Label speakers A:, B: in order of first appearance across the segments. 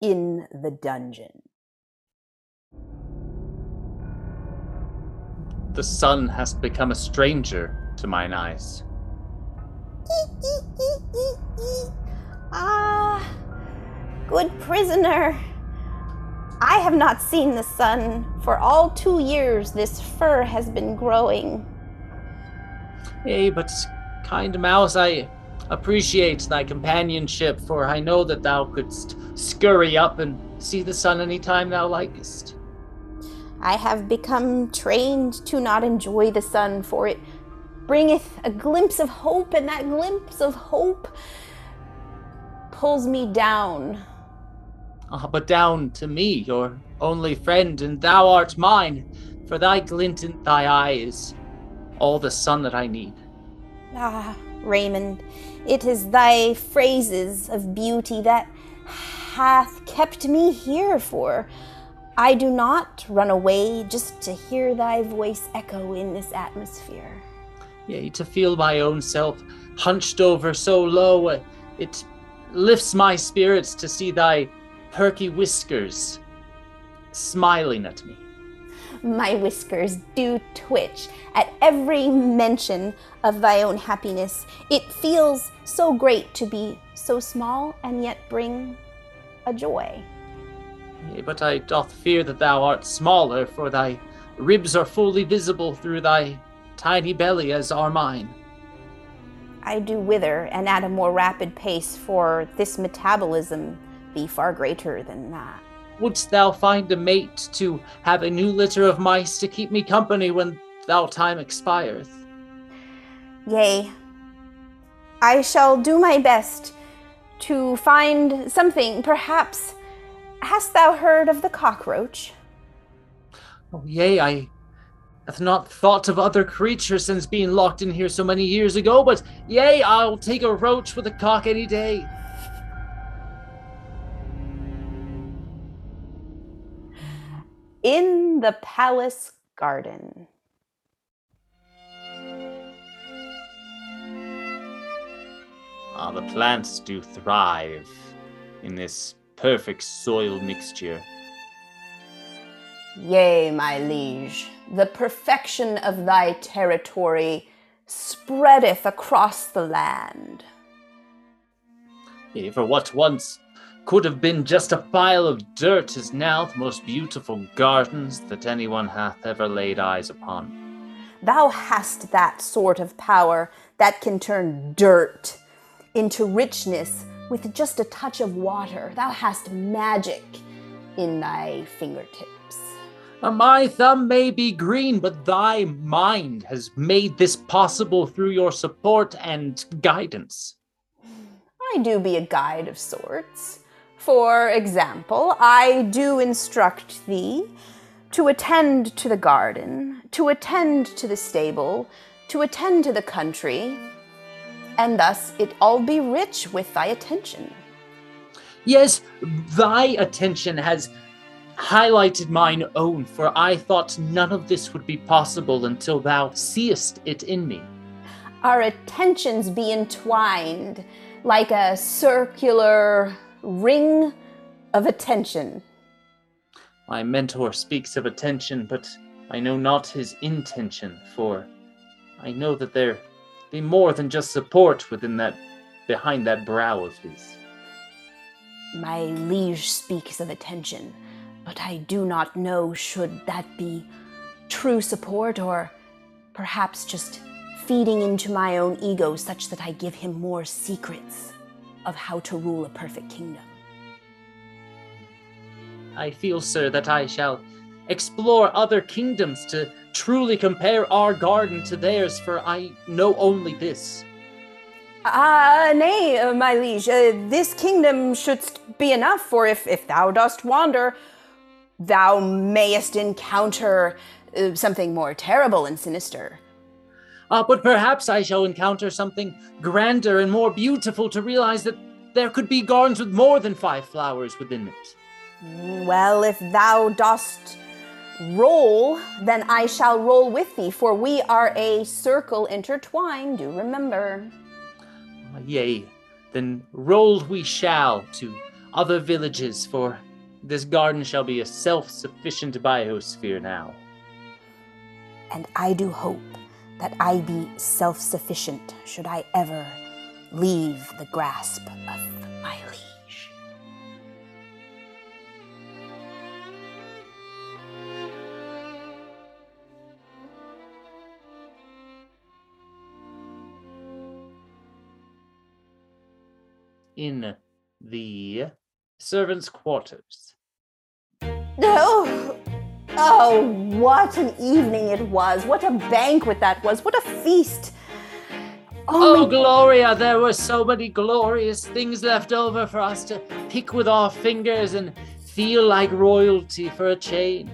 A: in the dungeon.
B: The sun has become a stranger to mine eyes.
A: Ah, good prisoner. I have not seen the sun. For all two years, this fur has been growing.
B: Yea, but kind mouse, I appreciate thy companionship, for I know that thou couldst scurry up and see the sun any time thou likest.
A: I have become trained to not enjoy the sun, for it bringeth a glimpse of hope, and that glimpse of hope pulls me down.
B: Ah, but down to me, your only friend, and thou art mine, for thy glint in thy eye is all the sun that I need.
A: Ah, Raymond, it is thy phrases of beauty that hath kept me here, for I do not run away just to hear thy voice echo in this atmosphere.
B: Yea, to feel my own self hunched over so low, it lifts my spirits to see thy perky whiskers smiling at me.
A: My whiskers do twitch at every mention of thy own happiness. It feels so great to be so small and yet bring a joy.
B: Yea, but I doth fear that thou art smaller, for thy ribs are fully visible through thy tiny belly as are mine.
A: I do wither and at a more rapid pace, for this metabolism be far greater than that.
B: Wouldst thou find a mate to have a new litter of mice to keep me company when thou time expireth?
A: Yea, I shall do my best to find something, perhaps. Hast thou heard of the cockroach?
B: Oh, yea, I have not thought of other creatures since being locked in here so many years ago, but yea, I'll take a roach with a cock any day.
A: In the palace garden.
B: Ah, the plants do thrive in this perfect soil mixture.
A: Yea, my liege, the perfection of thy territory spreadeth across the land.
B: Yea, for what once could have been just a pile of dirt is now the most beautiful gardens that anyone hath ever laid eyes upon.
A: Thou hast that sort of power that can turn dirt into richness with just a touch of water. Thou hast magic in thy fingertips.
B: Uh, My thumb may be green, but thy mind has made this possible through your support and guidance.
A: I do be a guide of sorts. For example, I do instruct thee to attend to the garden, to attend to the stable, to attend to the country, and thus it all be rich with thy attention.
B: Yes, thy attention has highlighted mine own, for I thought none of this would be possible until thou seest it in me.
A: Our attentions be entwined like a circular ring of attention.
B: My mentor speaks of attention, but I know not his intention, for I know that there be more than just support within that behind that brow of his.
A: My liege speaks of attention, but I do not know should that be true support or perhaps just feeding into my own ego such that I give him more secrets of how to rule a perfect kingdom.
B: I feel, sir, that I shall explore other kingdoms to truly compare our garden to theirs, for I know only this.
A: Ah, nay, uh, my liege, uh, this kingdom shouldst be enough, for if, if thou dost wander, thou mayest encounter uh, something more terrible and sinister.
B: Ah, but perhaps I shall encounter something grander and more beautiful to realize that there could be gardens with more than five flowers within it.
A: Well, if thou dost roll, then I shall roll with thee, for we are a circle intertwined, do remember.
B: Ah, yea, then roll we shall to other villages, for this garden shall be a self sufficient biosphere now.
A: And I do hope that I be self sufficient should I ever leave the grasp of my liege.
B: In the servants' quarters.
A: Oh, oh, what an evening it was! What a banquet that was! What a feast!
B: Oh, oh,
A: my-
B: Gloria, there were so many glorious things left over for us to pick with our fingers and feel like royalty for a change.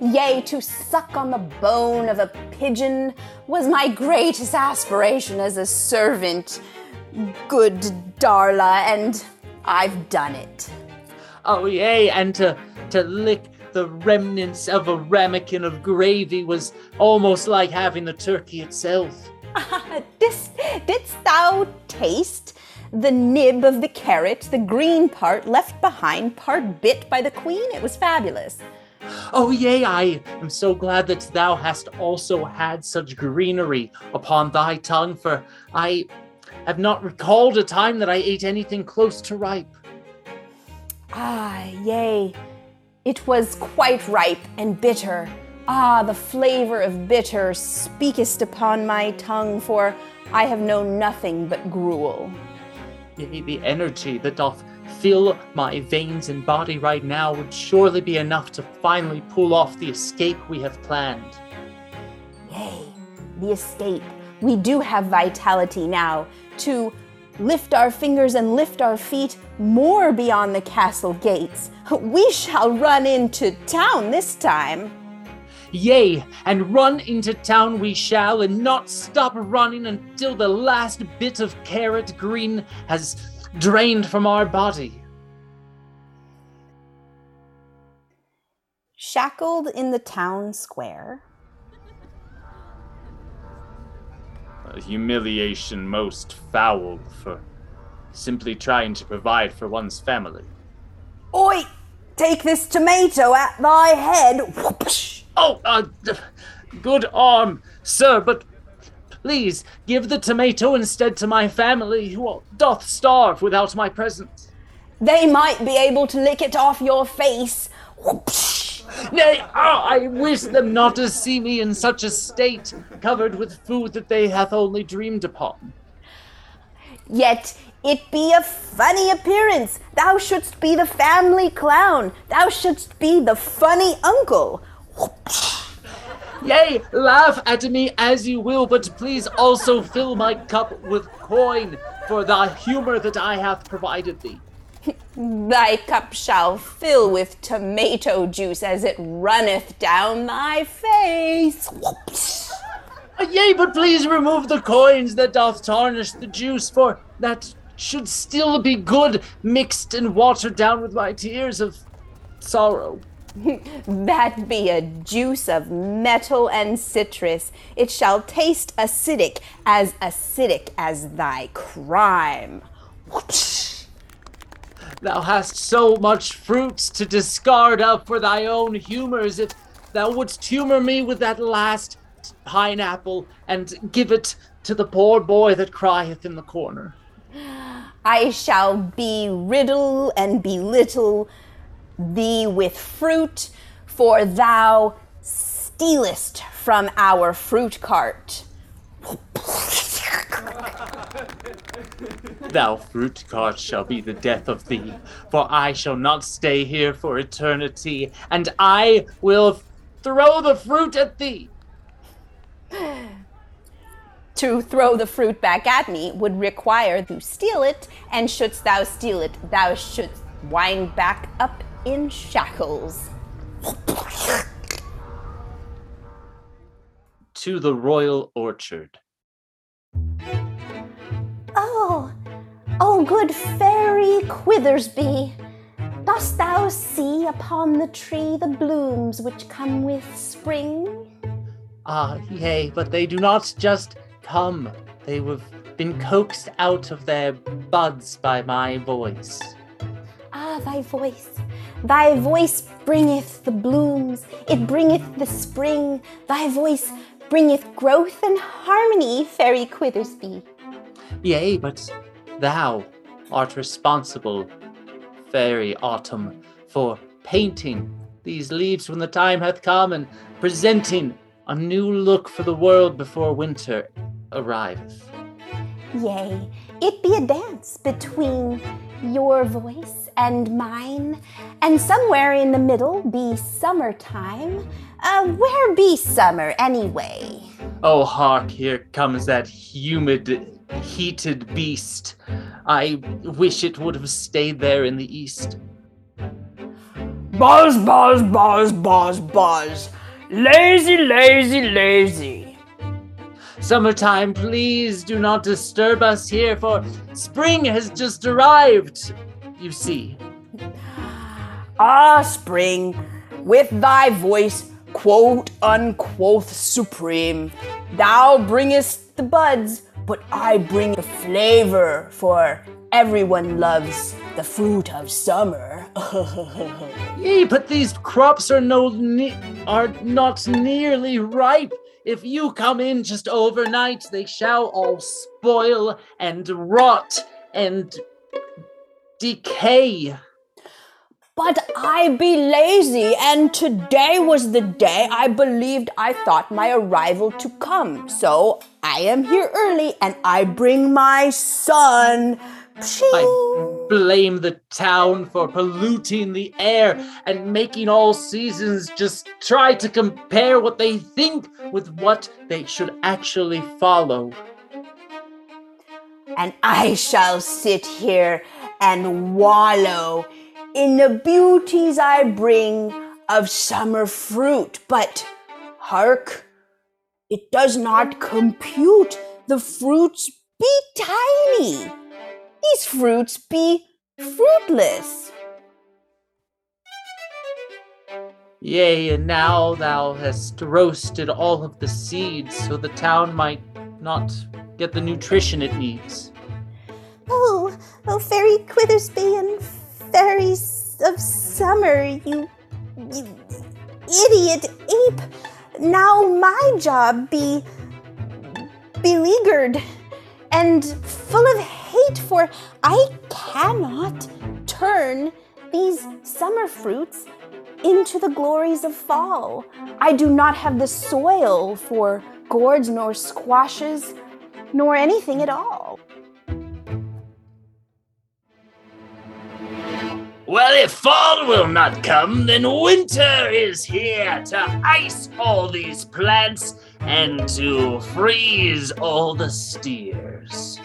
A: Yea, to suck on the bone of a pigeon was my greatest aspiration as a servant, good Darla, and I've done it.
B: Oh, yay, and to, to lick the remnants of a ramekin of gravy was almost like having the turkey itself.
A: This, didst thou taste the nib of the carrot, the green part left behind, part bit by the queen? It was fabulous.
B: Oh, yea, I am so glad that thou hast also had such greenery upon thy tongue, for I have not recalled a time that I ate anything close to ripe.
A: Ah, yea, it was quite ripe and bitter. Ah, the flavor of bitter speakest upon my tongue, for I have known nothing but gruel.
B: Yea, the energy that doth fill my veins and body right now would surely be enough to finally pull off the escape we have planned.
A: Yea, the escape. We do have vitality now to lift our fingers and lift our feet more beyond the castle gates. We shall run into town this time.
B: Yea, and run into town we shall, and not stop running until the last bit of carrot green has drained from our body.
A: Shackled in the town square,
B: A humiliation most foul for simply trying to provide for one's family.
A: Oi! Take this tomato at thy head. Whoopsh.
B: Oh, uh, good arm, sir, but please give the tomato instead to my family, who doth starve without my presence.
A: They might be able to lick it off your face. Whoopsh.
B: Nay, ah, I wish them not to see me in such a state, covered with food that they hath only dreamed upon.
A: Yet it be a funny appearance. Thou shouldst be the family clown. Thou shouldst be the funny uncle.
B: Yea, laugh at me as you will, but please also fill my cup with coin for the humor that I hath provided thee.
A: Thy cup shall fill with tomato juice as it runneth down thy face.
B: Uh, Yea, but please remove the coins that doth tarnish the juice, for that should still be good, mixed and watered down with my tears of sorrow.
A: That be a juice of metal and citrus. It shall taste acidic, as acidic as thy crime.
B: Thou hast so much fruits to discard up for thy own humors. If thou wouldst humor me with that last pineapple and give it to the poor boy that crieth in the corner.
A: I shall be riddle and belittle thee with fruit, for thou stealest from our fruit cart.
B: Thou fruit god shall be the death of thee, for I shall not stay here for eternity, and I will throw the fruit at thee.
A: To throw the fruit back at me would require to steal it, and shouldst thou steal it, thou shouldst wind back up in shackles.
B: To the royal orchard.
A: Oh, oh, good fairy Quithersby, dost thou see upon the tree the blooms which come with spring?
B: Ah, yea, but they do not just come. They have been coaxed out of their buds by my voice.
A: Ah, Ah, thy voice. Thy voice bringeth the blooms, it bringeth the spring. Thy voice bringeth growth and harmony, fairy Quithersby.
B: Yea, but thou art responsible, fairy autumn, for painting these leaves when the time hath come and presenting a new look for the world before winter arriveth.
A: Yea, it be a dance between your voice and mine, and somewhere in the middle be summertime. Uh, where be summer anyway?
B: Oh, hark, here comes that humid, heated beast. I wish it would have stayed there in the east.
C: Buzz, buzz, buzz, buzz, buzz. Lazy, lazy, lazy.
B: Summertime, please do not disturb us here, for spring has just arrived, you see.
C: Ah, spring, with thy voice, quote unquote supreme, thou bringest the buds, but I bring the flavor, for everyone loves the fruit of summer.
B: Yea, but these crops are no ne- are not nearly ripe. If you come in just overnight, they shall all spoil and rot and decay.
C: But I be lazy, and today was the day I believed I thought my arrival to come. So I am here early, and I bring my son.
B: I blame the town for polluting the air and making all seasons just try to compare what they think with what they should actually follow.
C: And I shall sit here and wallow in the beauties I bring of summer fruit. But hark, it does not compute. The fruits be tiny. These fruits be fruitless.
B: Yea, and now thou hast roasted all of the seeds so the town might not get the nutrition it needs.
A: Oh, oh, Fairy Quithersby and Fairies of Summer, you, you idiot ape. Now my job be beleaguered and full of hate, for I cannot turn these summer fruits into the glories of fall. I do not have the soil for gourds nor squashes nor anything at all.
B: Well, if fall will not come, then winter is here to ice all these plants and to freeze all the steers.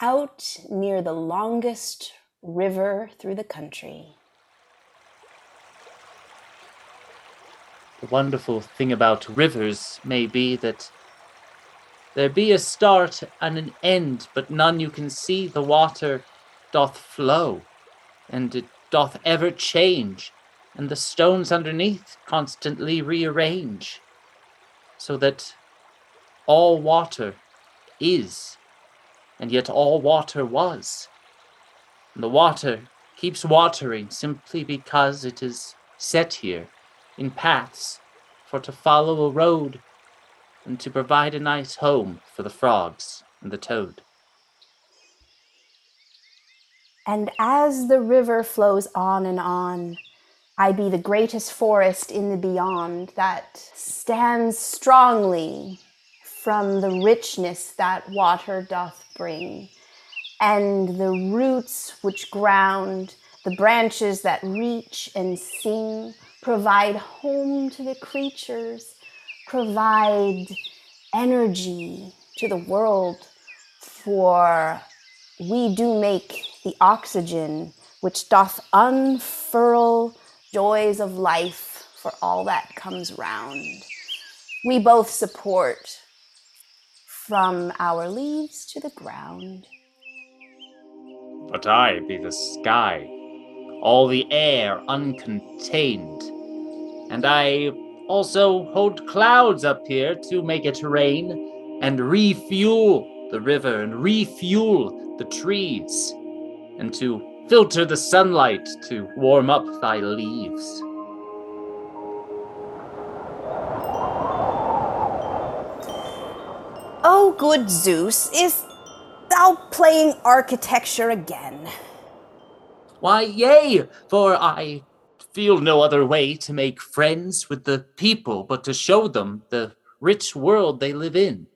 A: Out near the longest river through the country.
B: The wonderful thing about rivers may be that there be a start and an end, but none you can see. The water doth flow, and it doth ever change, and the stones underneath constantly rearrange, so that all water is, and yet all water was. And the water keeps watering simply because it is set here in paths for to follow a road and to provide a nice home for the frogs and the toad.
A: And as the river flows on and on, I be the greatest forest in the beyond that stands strongly from the richness that water doth bring, and the roots which ground, the branches that reach and sing, provide home to the creatures, provide energy to the world, for we do make the oxygen which doth unfurl joys of life for all that comes round. We both support from our leaves to the ground.
B: But I be the sky, all the air uncontained, and I also hold clouds up here to make it rain, and refuel the river and refuel the trees and to filter the sunlight to warm up thy leaves.
A: Oh, good Zeus, is thou playing architecture again?
B: Why, yea, for I feel no other way to make friends with the people but to show them the rich world they live in.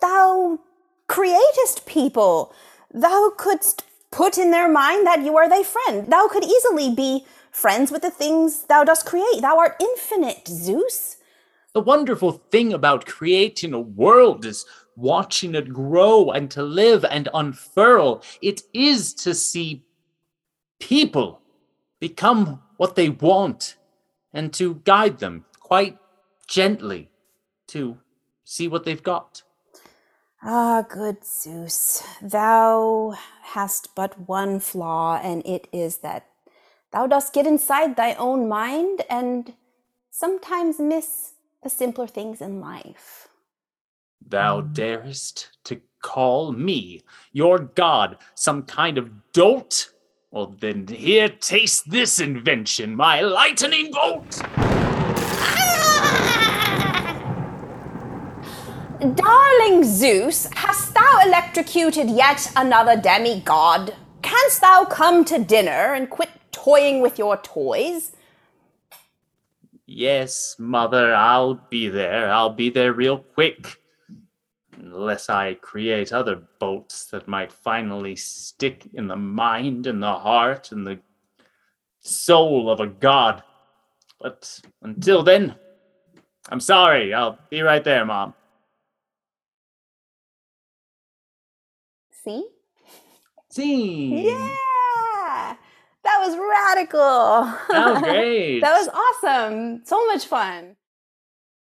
A: Thou createst people. Thou couldst put in their mind that you are thy friend. Thou could easily be friends with the things thou dost create. Thou art infinite, Zeus.
B: The wonderful thing about creating a world is watching it grow and to live and unfurl. It is to see people become what they want and to guide them quite gently to see what they've got.
A: Ah, good Zeus, thou hast but one flaw, and it is that thou dost get inside thy own mind and sometimes miss the simpler things in life.
B: Thou darest to call me, your god, some kind of dolt? Well, then here, taste this invention, my lightning bolt!
A: Darling Zeus, hast thou electrocuted yet another demigod? Canst thou come to dinner and quit toying with your toys?
B: Yes, mother, I'll be there. I'll be there real quick. Unless I create other bolts that might finally stick in the mind and the heart and the soul of a god. But until then, I'm sorry. I'll be right there, Mom.
A: See?
B: See?
A: Yeah! That was radical.
B: That was great.
A: that was awesome. So much fun.